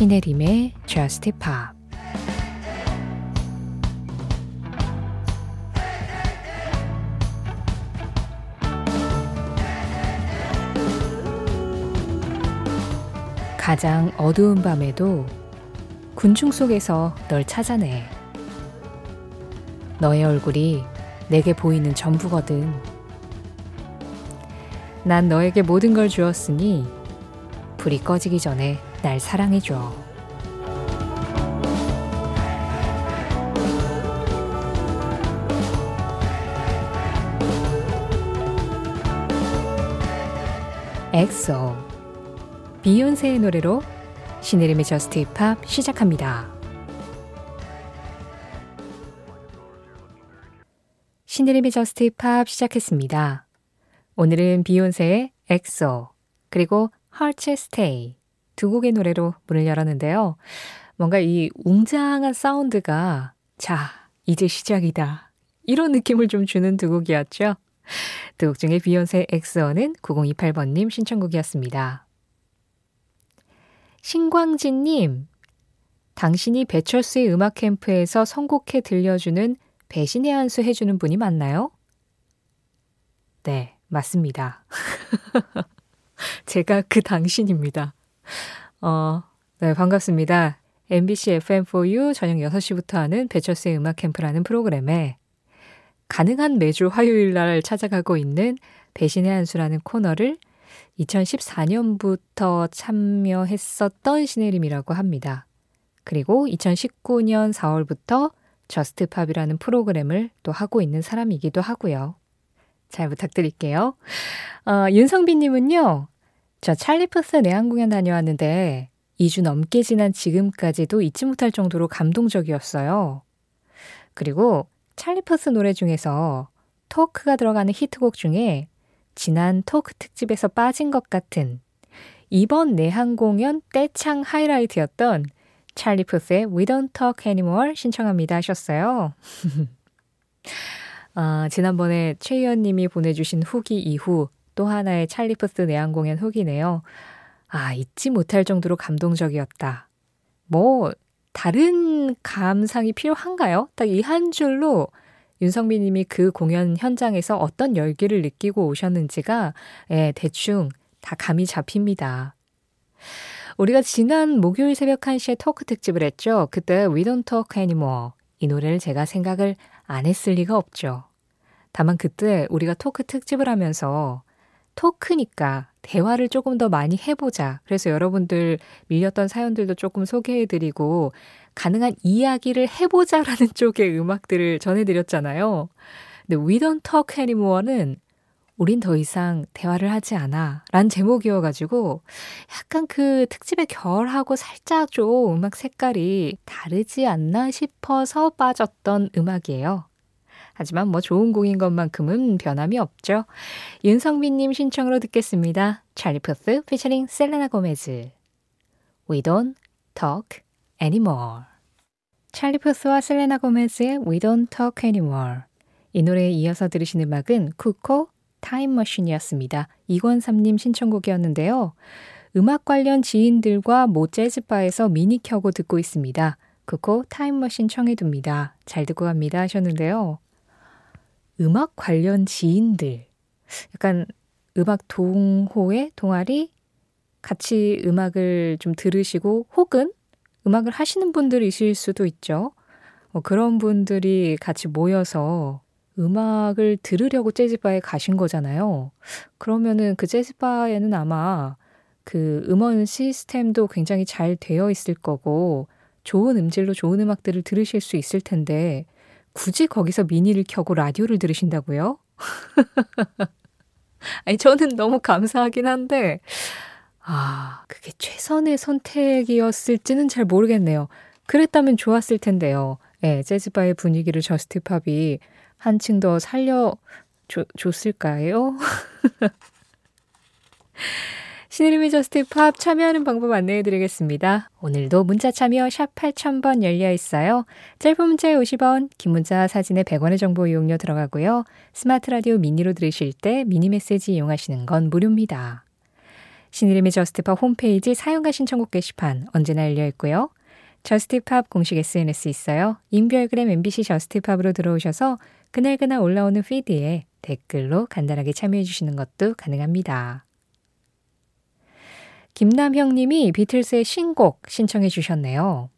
신혜림의 Just Pop 가장 어두운 밤에도 군중 속에서 널 찾아내. 너의 얼굴이 내게 보이는 전부거든. 난 너에게 모든 걸 주었으니 불이 꺼지기 전에 날 사랑해줘. XO 비욘세의 노래로 신혜림의 JUST POP 시작합니다. 신혜림의 JUST POP 시작했습니다. 오늘은 비욘세의 XO 그리고 Heart's Stay 두 곡의 노래로 문을 열었는데요. 뭔가 이 웅장한 사운드가 자 이제 시작이다 이런 느낌을 좀 주는 두 곡이었죠. 두 곡 중에 비욘세 XO는 9028번님 신청곡이었습니다. 신광진님, 당신이 배철수의 음악 캠프에서 선곡해 들려주는 배신의 한수 해주는 분이 맞나요? 네, 맞습니다. 제가 그 당신입니다. 어, 네, 반갑습니다. MBC FM4U 저녁 6시부터 하는 배철수의 음악 캠프라는 프로그램에 가능한 매주 화요일 날 찾아가고 있는 배신의 한 수라는 코너를 2014년부터 참여했었던 신혜림이라고 합니다. 그리고 2019년 4월부터 JUST POP이라는 프로그램을 또 하고 있는 사람이기도 하고요. 잘 부탁드릴게요. 어, 윤성빈님은요, 저 찰리푸스 내한 공연 다녀왔는데 2주 넘게 지난 지금까지도 잊지 못할 정도로 감동적이었어요. 그리고 찰리푸스 노래 중에서 토크가 들어가는 히트곡 중에 지난 토크 특집에서 빠진 것 같은 이번 내한 공연 떼창 하이라이트였던 찰리 푸스의 We Don't Talk Anymore 신청합니다 하셨어요. 아, 지난번에 최 의원님이 보내주신 후기 이후 또 하나의 찰리 푸스 내한 공연 후기네요. 아, 잊지 못할 정도로 감동적이었다. 뭐, 다른 감상이 필요한가요? 딱 이 한 줄로 윤성민 님이 그 공연 현장에서 어떤 열기를 느끼고 오셨는지가 예, 대충 다 감이 잡힙니다. 우리가 지난 목요일 새벽 1시에 토크 특집을 했죠. 그때 We Don't Talk Anymore. 이 노래를 제가 생각을 안 했을 리가 없죠. 다만 그때 우리가 토크 특집을 하면서 토크니까 대화를 조금 더 많이 해보자. 그래서 여러분들 밀렸던 사연들도 조금 소개해드리고 가능한 이야기를 해보자라는 쪽의 음악들을 전해드렸잖아요. 근데 We Don't Talk Anymore는 우린 더 이상 대화를 하지 않아. 란 제목이어가지고 약간 그 특집의 결하고 살짝 좀 음악 색깔이 다르지 않나 싶어서 빠졌던 음악이에요. 하지만 뭐 좋은 곡인 것만큼은 변함이 없죠. 윤성빈님 신청으로 듣겠습니다. 찰리 푸스 피처링 셀레나 고메즈 We don't talk anymore 찰리 푸스와 셀레나 고메즈의 We don't talk anymore 이 노래에 이어서 들으신 음악은 쿠코 타임머신이었습니다. 이권삼님 신청곡이었는데요. 음악 관련 지인들과 모 재즈바에서 미니 켜고 듣고 있습니다. 쿠코 타임머신 청해둡니다. 잘 듣고 갑니다 하셨는데요. 음악 관련 지인들. 약간 음악 동호회, 동아리 같이 음악을 좀 들으시고 혹은 음악을 하시는 분들이실 수도 있죠. 뭐 그런 분들이 같이 모여서 음악을 들으려고 재즈바에 가신 거잖아요. 그러면은 그 재즈바에는 아마 그 음원 시스템도 굉장히 잘 되어 있을 거고 좋은 음질로 좋은 음악들을 들으실 수 있을 텐데 굳이 거기서 미니를 켜고 라디오를 들으신다고요? 아니, 저는 너무 감사하긴 한데, 아, 그게 최선의 선택이었을지는 잘 모르겠네요. 그랬다면 좋았을 텐데요. 예, 네, 재즈바의 분위기를 JUST POP이 한층 더 살려 줬을까요? 신혜림의 JUST POP 참여하는 방법 안내해 드리겠습니다. 오늘도 문자 참여 샵 8000번 열려 있어요. 짧은 문자에 50원, 긴 문자 사진에 100원의 정보 이용료 들어가고요. 스마트 라디오 미니로 들으실 때 미니 메시지 이용하시는 건 무료입니다. 신혜림의 JUST POP 홈페이지 사연과 신청곡 게시판 언제나 열려 있고요. JUST POP 공식 SNS 있어요. 인별그램 MBC JUST POP으로 들어오셔서 그날그날 올라오는 피드에 댓글로 간단하게 참여해 주시는 것도 가능합니다. 김남형 님이 비틀스의 신곡 신청해 주셨네요.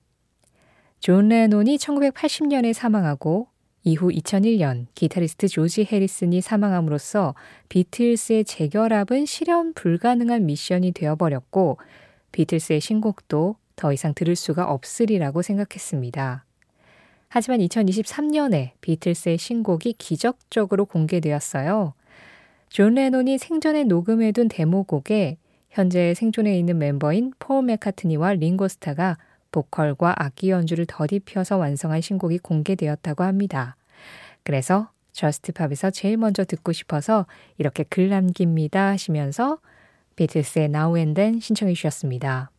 존 레논이 1980년에 사망하고 이후 2001년 기타리스트 조지 해리슨이 사망함으로써 비틀스의 재결합은 실현 불가능한 미션이 되어버렸고 비틀스의 신곡도 더 이상 들을 수가 없으리라고 생각했습니다. 하지만 2023년에 비틀스의 신곡이 기적적으로 공개되었어요. 존 레논이 생전에 녹음해둔 데모곡에 현재 생존해 있는 멤버인 폴 맥카트니와 링고스타가 보컬과 악기 연주를 더 입혀서 완성한 신곡이 공개되었다고 합니다. 그래서 JUST POP에서 제일 먼저 듣고 싶어서 이렇게 글 남깁니다 하시면서 비틀스의 Now and Then 신청해 주셨습니다.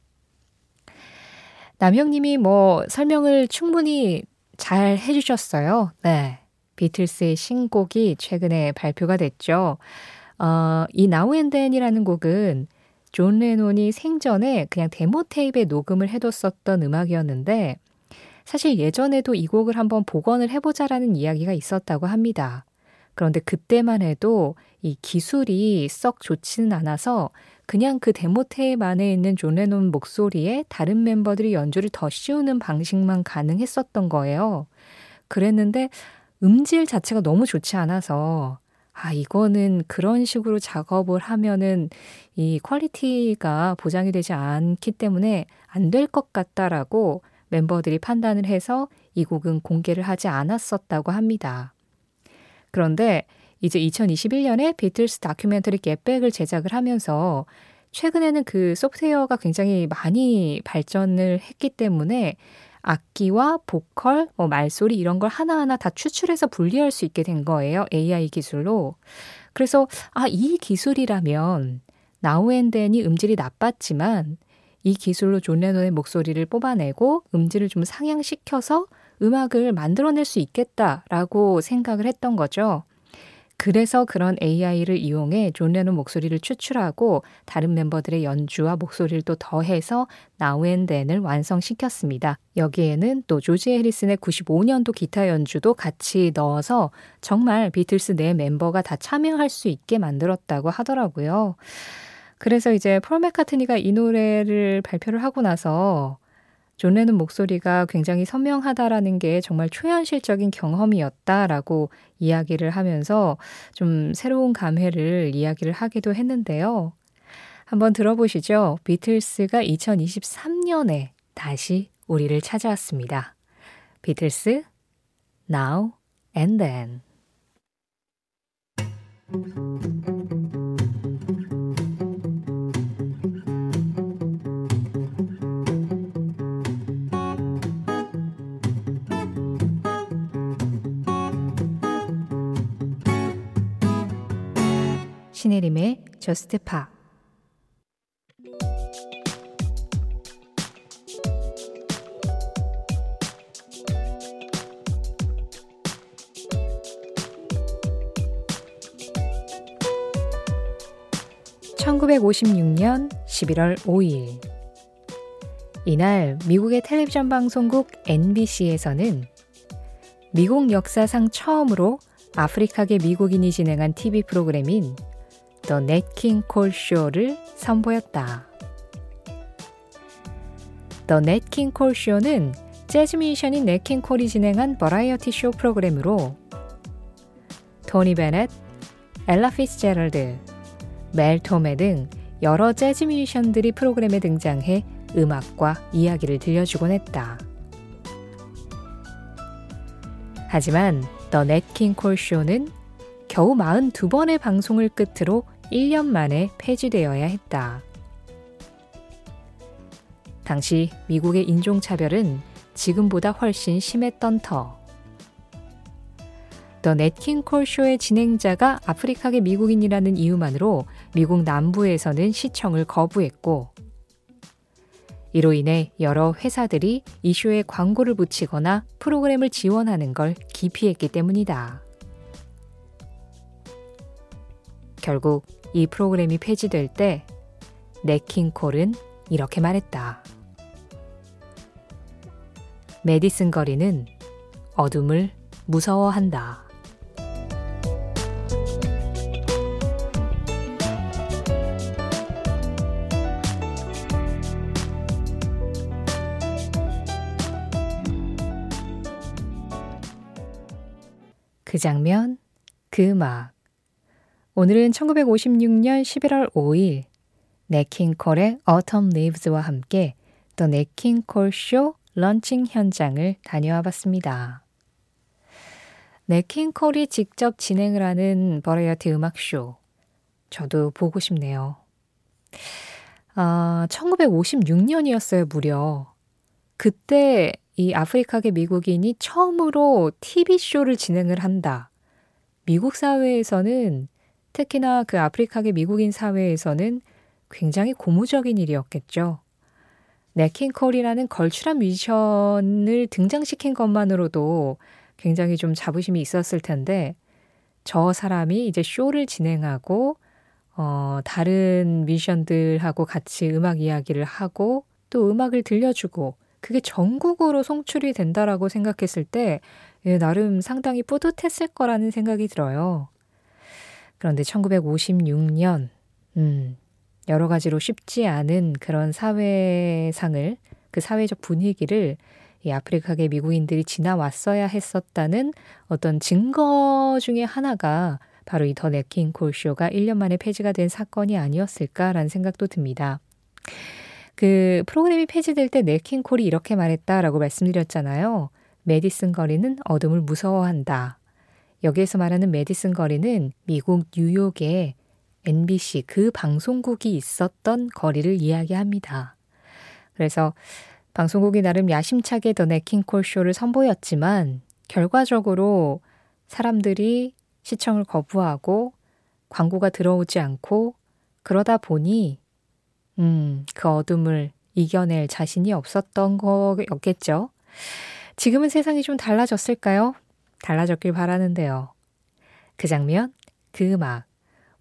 남형님이 뭐 설명을 충분히 잘 해주셨어요. 네. 비틀스의 신곡이 최근에 발표가 됐죠. 어, 이 Now and Then이라는 곡은 존 레논이 생전에 그냥 데모 테이프에 녹음을 해뒀었던 음악이었는데 사실 예전에도 이 곡을 한번 복원을 해보자라는 이야기가 있었다고 합니다. 그런데 그때만 해도 이 기술이 썩 좋지는 않아서 그냥 그 데모 테이프 안에 있는 존 레논 목소리에 다른 멤버들이 연주를 더 씌우는 방식만 가능했었던 거예요. 그랬는데 음질 자체가 너무 좋지 않아서 아, 이거는 그런 식으로 작업을 하면은 이 퀄리티가 보장이 되지 않기 때문에 안 될 것 같다라고 멤버들이 판단을 해서 이 곡은 공개를 하지 않았었다고 합니다. 그런데 이제 2021년에 비틀스 다큐멘터리 겟백을 제작을 하면서 최근에는 그 소프트웨어가 굉장히 많이 발전을 했기 때문에 악기와 보컬, 뭐 말소리 이런 걸 하나하나 다 추출해서 분리할 수 있게 된 거예요. AI 기술로. 그래서 아, 이 기술이라면 나우앤덴이 음질이 나빴지만 이 기술로 존 레논의 목소리를 뽑아내고 음질을 좀 상향시켜서 음악을 만들어낼 수 있겠다라고 생각을 했던 거죠. 그래서 그런 AI를 이용해 존 레논 목소리를 추출하고 다른 멤버들의 연주와 목소리를 또 더해서 Now and Then을 완성시켰습니다. 여기에는 또 조지 해리슨의 95년도 기타 연주도 같이 넣어서 정말 비틀스 네 멤버가 다 참여할 수 있게 만들었다고 하더라고요. 그래서 이제 폴 맥카트니가 이 노래를 발표를 하고 나서 존 레논 목소리가 굉장히 선명하다라는 게 정말 초현실적인 경험이었다라고 이야기를 하면서 좀 새로운 감회를 이야기를 하기도 했는데요. 한번 들어보시죠. 비틀스가 2023년에 다시 우리를 찾아왔습니다. 비틀스, Now and Then. 저스트 파 (1956년 11월 5일) 이날 미국의 텔레비전 방송국 NBC에서는 미국 역사상 처음으로 아프리카계 미국인이 진행한 TV 프로그램인 The Nat King Cole Show를 선보였다. The Nat King Cole Show는 재즈 뮤지션인 냇 킹 콜이 진행한 버라이어티 쇼 프로그램으로 토니 베넷, 엘라 피츠제럴드, 멜 토메 등 여러 재즈 뮤지션들이 프로그램에 등장해 음악과 이야기를 들려주곤 했다. 하지만 더 넷킹 콜 쇼는 겨우 42번의 방송을 끝으로 1년 만에 폐지되어야 했다. 당시 미국의 인종차별은 지금보다 훨씬 심했던 터. 더 넷킹 콜 쇼의 진행자가 아프리카계 미국인이라는 이유만으로 미국 남부에서는 시청을 거부했고, 이로 인해 여러 회사들이 이 쇼에 광고를 붙이거나 프로그램을 지원하는 걸 기피했기 때문이다. 결국 이 프로그램이 폐지될 때 네킹콜은 이렇게 말했다. 메디슨 거리는 어둠을 무서워한다. 그 장면, 그 음악. 오늘은 1956년 11월 5일 네킹콜의 Autumn Leaves와 함께 Nat Cole Show 런칭 현장을 다녀와 봤습니다. 네킹콜이 직접 진행을 하는 버라이어티 음악쇼. 저도 보고 싶네요. 아, 1956년이었어요, 무려. 그때 이 아프리카계 미국인이 처음으로 TV쇼를 진행을 한다. 미국 사회에서는 특히나 그 아프리카계 미국인 사회에서는 굉장히 고무적인 일이었겠죠. 네킹콜이라는 걸출한 뮤지션을 등장시킨 것만으로도 굉장히 좀 자부심이 있었을 텐데 저 사람이 이제 쇼를 진행하고 어, 다른 뮤지션들하고 같이 음악 이야기를 하고 또 음악을 들려주고 그게 전국으로 송출이 된다라고 생각했을 때 예, 나름 상당히 뿌듯했을 거라는 생각이 들어요. 그런데 1956년, 음, 여러 가지로 쉽지 않은 그런 사회상을, 그 사회적 분위기를 이 아프리카계 미국인들이 지나왔어야 했었다는 어떤 증거 중에 하나가 바로 이 더 네킹 콜 쇼가 1년 만에 폐지가 된 사건이 아니었을까라는 생각도 듭니다. 그 프로그램이 폐지될 때 네킹콜이 이렇게 말했다라고 말씀드렸잖아요. 메디슨 거리는 어둠을 무서워한다. 여기에서 말하는 메디슨 거리는 미국 뉴욕에 NBC 그 방송국이 있었던 거리를 이야기합니다. 그래서 방송국이 나름 야심차게 더 네킹콜 쇼를 선보였지만 결과적으로 사람들이 시청을 거부하고 광고가 들어오지 않고 그러다 보니 음, 그 어둠을 이겨낼 자신이 없었던 거였겠죠. 지금은 세상이 좀 달라졌을까요? 달라졌길 바라는데요. 그 장면, 그 음악.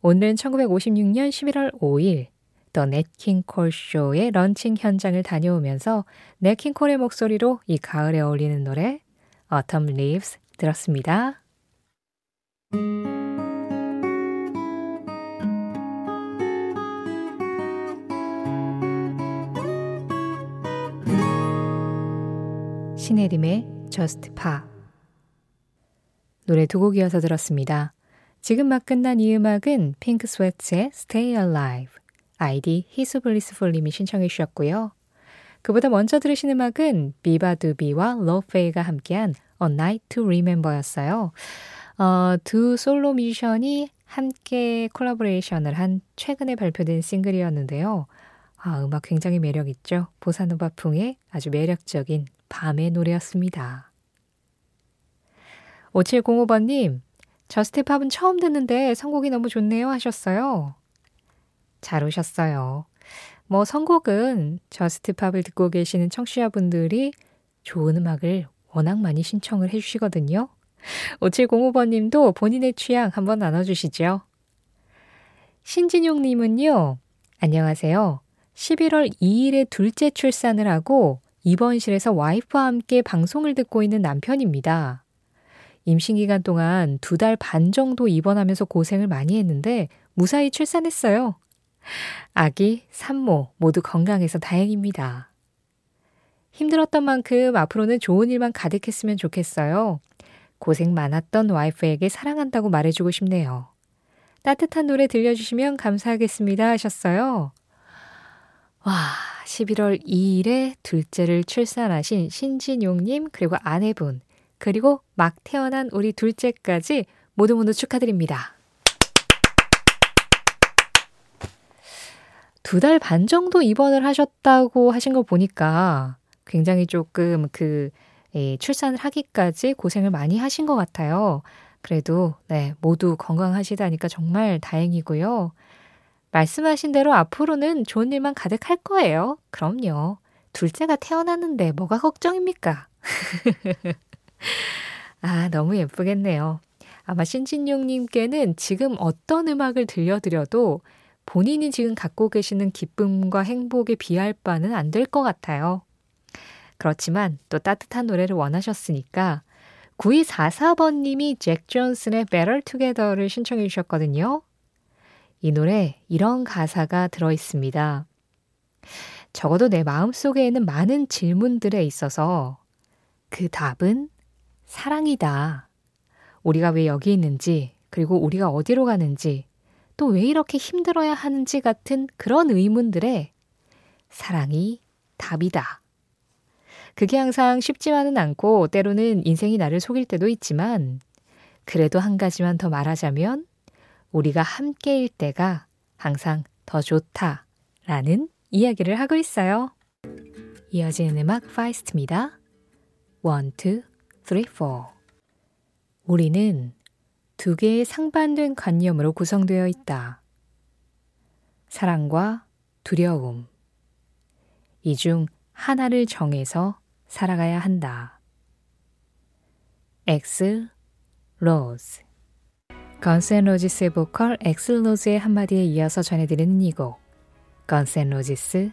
오늘은 1956년 11월 5일 더 넷킹콜 쇼의 런칭 현장을 다녀오면서 넷킹콜의 목소리로 이 가을에 어울리는 노래 Autumn Leaves 들었습니다. 신혜림의 Just Pop 노래 두 곡 이어서 들었습니다. 지금 막 끝난 이 음악은 핑크 스웨츠의 Stay Alive 아이디 히스블리스풀님이 신청해 주셨고요. 그보다 먼저 들으신 음악은 비바두비와 라우페이가 함께한 A Night to Remember였어요. 어, 두 솔로 뮤지션이 함께 콜라보레이션을 한 최근에 발표된 싱글이었는데요. 아, 음악 굉장히 매력있죠. 보사노바풍의 아주 매력적인 밤의 노래였습니다. 5705번님, 저스트팝은 처음 듣는데 선곡이 너무 좋네요 하셨어요. 잘 오셨어요. 뭐 선곡은 저스트팝을 듣고 계시는 청취자분들이 좋은 음악을 워낙 많이 신청을 해주시거든요. 5705번님도 본인의 취향 한번 나눠주시죠. 신진용님은요, 안녕하세요. 11월 2일에 둘째 출산을 하고 입원실에서 와이프와 함께 방송을 듣고 있는 남편입니다. 임신 기간 동안 두 달 반 정도 입원하면서 고생을 많이 했는데 무사히 출산했어요. 아기, 산모 모두 건강해서 다행입니다. 힘들었던 만큼 앞으로는 좋은 일만 가득했으면 좋겠어요. 고생 많았던 와이프에게 사랑한다고 말해주고 싶네요. 따뜻한 노래 들려주시면 감사하겠습니다 하셨어요. 와, 11월 2일에 둘째를 출산하신 신진용님, 그리고 아내분, 그리고 막 태어난 우리 둘째까지 모두 모두 축하드립니다. 두 달 반 정도 입원을 하셨다고 하신 거 보니까 굉장히 조금 그 예, 출산을 하기까지 고생을 많이 하신 것 같아요. 그래도 네, 모두 건강하시다니까 정말 다행이고요. 말씀하신 대로 앞으로는 좋은 일만 가득할 거예요. 그럼요. 둘째가 태어났는데 뭐가 걱정입니까? 아, 너무 예쁘겠네요. 아마 신진용님께는 지금 어떤 음악을 들려드려도 본인이 지금 갖고 계시는 기쁨과 행복에 비할 바는 안 될 것 같아요. 그렇지만 또 따뜻한 노래를 원하셨으니까 9244번님이 잭 존슨의 Better Together를 신청해 주셨거든요. 이 노래 이런 가사가 들어 있습니다. 적어도 내 마음속에는 많은 질문들에 있어서 그 답은 사랑이다. 우리가 왜 여기 있는지, 그리고 우리가 어디로 가는지, 또 왜 이렇게 힘들어야 하는지 같은 그런 의문들에 사랑이 답이다. 그게 항상 쉽지만은 않고 때로는 인생이 나를 속일 때도 있지만 그래도 한 가지만 더 말하자면 우리가 함께일 때가 항상 더 좋다라는 이야기를 하고 있어요. 이어지는 음악 파이스트입니다. 1, 2, 3, 4 우리는 두 개의 상반된 관념으로 구성되어 있다. 사랑과 두려움. 이 중 하나를 정해서 살아가야 한다. 액슬 로즈 건즈 앤 로지스의 보컬 액슬 로즈의 한마디에 이어서 전해드리는 이 곡 건즈 앤 로지스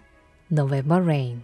November Rain